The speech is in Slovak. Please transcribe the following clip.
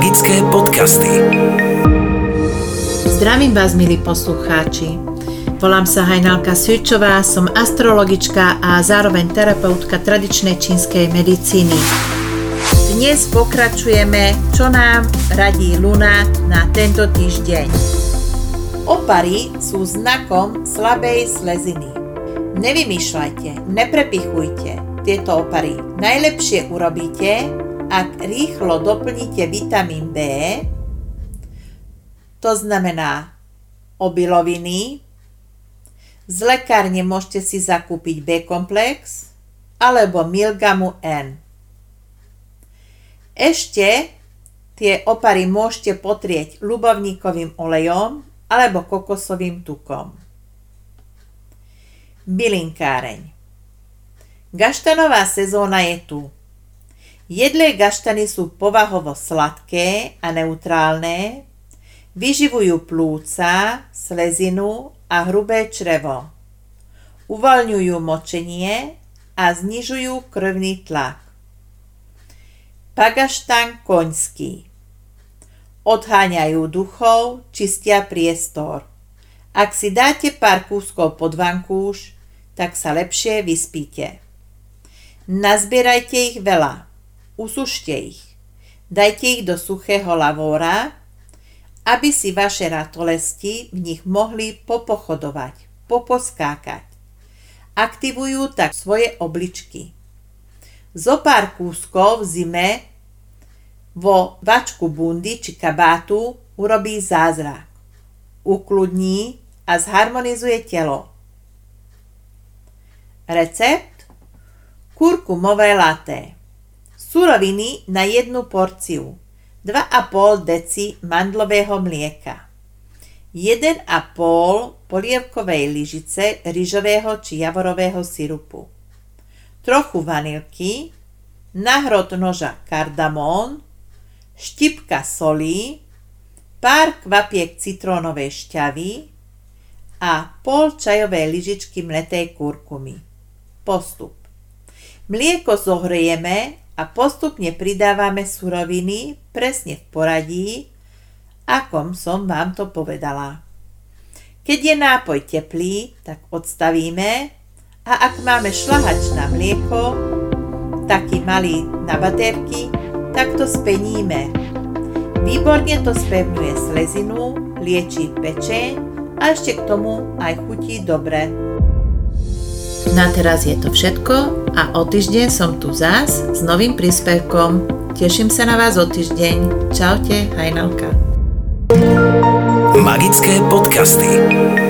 Magické podcasty. Zdravím vás, milí poslucháči. Volám sa Hajnalka Svičová, som astrologička a zároveň terapeutka tradičnej čínskej medicíny. Dnes pokračujeme, čo nám radí Luna na tento týždeň. Opary sú znakom slabej sleziny. Nevymýšľajte, neprepichujte tieto opary. Najlepšie urobíte, ak rýchlo doplníte vitamín B, to znamená obiloviny, z lekárne môžete si zakúpiť B-komplex alebo milgamu N. Ešte tie opary môžete potrieť ľubovníkovým olejom alebo kokosovým tukom. Bylinkáreň Gaštanová sezóna je tu. Jedlé gaštany sú povahovo sladké a neutrálne, vyživujú plúca, slezinu a hrubé črevo. Uvoľňujú močenie a znižujú krvný tlak. Pagaštan koňský. Odháňajú duchov, čistia priestor. Ak si dáte pár kúskov pod vankúš, tak sa lepšie vyspíte. Nazbierajte ich veľa usušte ich. Dajte ich do suchého lavóra, aby si vaše ratolesti v nich mohli popochodovať, poposkákať. Aktivujú tak svoje obličky. Zo pár kúskov v zime vo vačku bundy či kabátu urobí zázrak. Ukludní a zharmonizuje telo. Recept? Kurkumové laté. Suroviny na jednu porciu. 2,5 deci mandlového mlieka. 1,5 polievkovej lyžice ryžového či javorového sirupu. Trochu vanilky, nahrot noža kardamón, štipka soli, pár kvapiek citrónovej šťavy a pol čajovej lyžičky mletej kurkumy. Postup. Mlieko zohrejeme a postupne pridávame suroviny presne v poradí, akom som vám to povedala. Keď je nápoj teplý, tak odstavíme a ak máme šlahač na mlieko, taký malý na baterky, tak to speníme. Výborne to spevňuje slezinu, lieči pečeň a ešte k tomu aj chutí dobre. Na teraz je to všetko a o týždeň som tu zás s novým príspevkom. Teším sa na vás o týždeň. Čaute, Hajnalka. Magické podcasty.